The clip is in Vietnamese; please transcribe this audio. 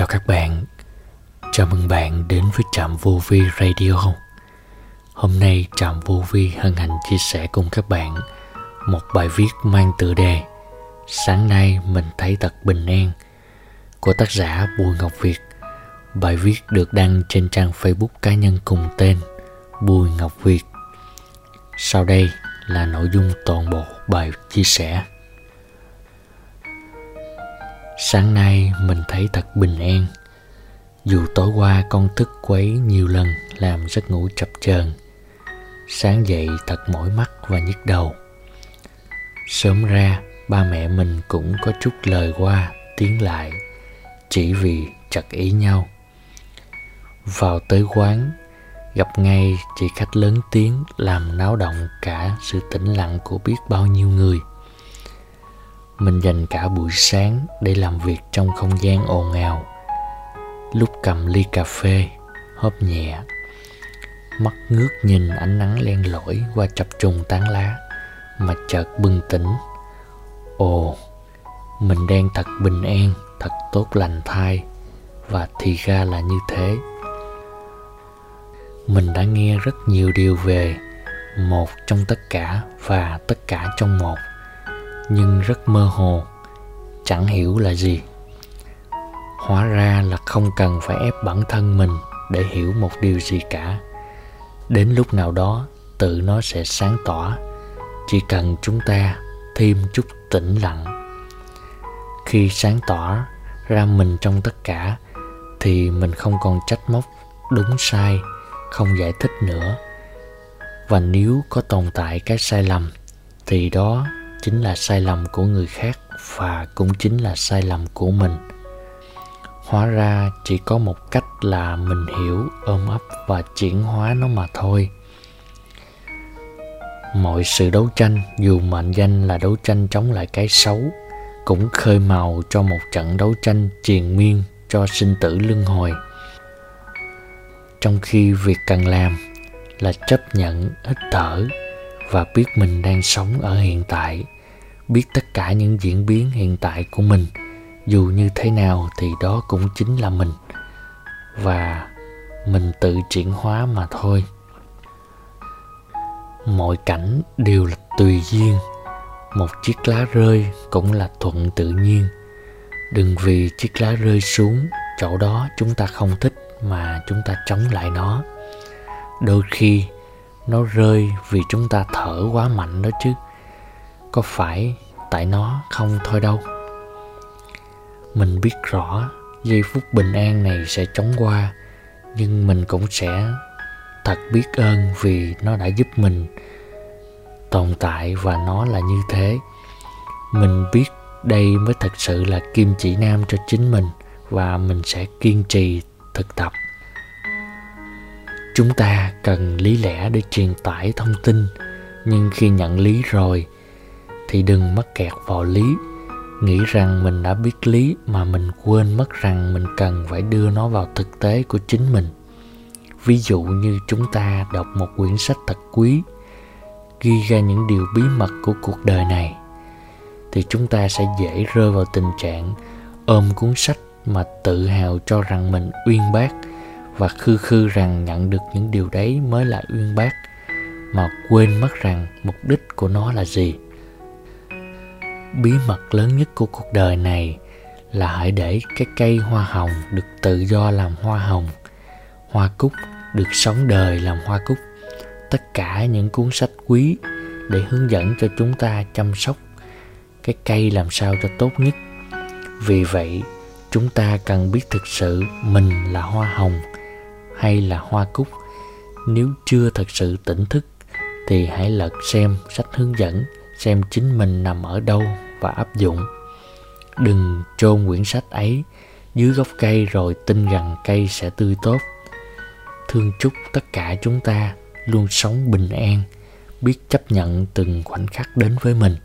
chào các bạn. Chào mừng bạn đến với Trạm Vô Vi Radio. Hôm nay Trạm Vô Vi hân hạnh chia sẻ cùng các bạn một bài viết mang tựa đề Sáng nay mình thấy thật bình an của tác giả Bùi Ngọc Việt. Bài viết được đăng trên trang Facebook cá nhân cùng tên Bùi Ngọc Việt. Sau đây là nội dung toàn bộ bài chia sẻ. Sáng nay mình thấy thật bình an. Dù tối qua con thức quấy nhiều lần làm giấc ngủ chập chờn, Sáng dậy thật mỏi mắt và nhức đầu. Sớm ra, ba mẹ mình cũng có chút lời qua, tiếng lại, Chỉ vì chặt ý nhau. Vào tới quán, Gặp ngay chị khách lớn tiếng làm náo động cả sự tĩnh lặng của biết bao nhiêu người mình dành cả buổi sáng để làm việc trong không gian ồn ào. Lúc cầm ly cà phê, hớp nhẹ, mắt ngước nhìn ánh nắng len lỏi qua chập trùng tán lá, mà chợt bừng tỉnh. Ồ, mình đang thật bình an, thật tốt lành thai, và thì ra là như thế. Mình đã nghe rất nhiều điều về một trong tất cả và tất cả trong một nhưng rất mơ hồ, chẳng hiểu là gì. Hóa ra là không cần phải ép bản thân mình để hiểu một điều gì cả. Đến lúc nào đó, tự nó sẽ sáng tỏ. Chỉ cần chúng ta thêm chút tĩnh lặng. Khi sáng tỏ ra mình trong tất cả, thì mình không còn trách móc, đúng sai, không giải thích nữa. Và nếu có tồn tại cái sai lầm, thì đó chính là sai lầm của người khác và cũng chính là sai lầm của mình. Hóa ra chỉ có một cách là mình hiểu, ôm ấp và chuyển hóa nó mà thôi. Mọi sự đấu tranh, dù mệnh danh là đấu tranh chống lại cái xấu, cũng khơi màu cho một trận đấu tranh triền miên cho sinh tử luân hồi. Trong khi việc cần làm là chấp nhận, hít thở và biết mình đang sống ở hiện tại, biết tất cả những diễn biến hiện tại của mình. Dù như thế nào thì đó cũng chính là mình. Và mình tự chuyển hóa mà thôi. Mọi cảnh đều là tùy duyên. Một chiếc lá rơi cũng là thuận tự nhiên. Đừng vì chiếc lá rơi xuống, chỗ đó chúng ta không thích mà chúng ta chống lại nó. Đôi khi nó rơi vì chúng ta thở quá mạnh đó chứ. Có phải tại nó không thôi đâu? Mình biết rõ giây phút bình an này sẽ chóng qua, nhưng mình cũng sẽ thật biết ơn vì nó đã giúp mình tồn tại và nó là như thế. Mình biết đây mới thật sự là kim chỉ nam cho chính mình và mình sẽ kiên trì thực tập chúng ta cần lý lẽ để truyền tải thông tin, nhưng khi nhận lý rồi, thì đừng mắc kẹt vào lý. Nghĩ rằng mình đã biết lý mà mình quên mất rằng mình cần phải đưa nó vào thực tế của chính mình. Ví dụ như chúng ta đọc một quyển sách thật quý, ghi ra những điều bí mật của cuộc đời này, thì chúng ta sẽ dễ rơi vào tình trạng ôm cuốn sách mà tự hào cho rằng mình uyên bác và khư khư rằng nhận được những điều đấy mới là uyên bác, mà quên mất rằng mục đích của nó là gì. Bí mật lớn nhất của cuộc đời này là hãy để cái cây hoa hồng được tự do làm hoa hồng, hoa cúc được sống đời làm hoa cúc. Tất cả những cuốn sách quý để hướng dẫn cho chúng ta chăm sóc cái cây làm sao cho tốt nhất. Vì vậy, chúng ta cần biết thực sự mình là hoa hồng hay là hoa cúc. Nếu chưa thật sự tỉnh thức, thì hãy lật xem sách hướng dẫn, xem chính mình nằm ở đâu và áp dụng. Đừng chôn quyển sách ấy dưới gốc cây rồi tin rằng cây sẽ tươi tốt. Thương chúc tất cả chúng ta luôn sống bình an, biết chấp nhận từng khoảnh khắc đến với mình.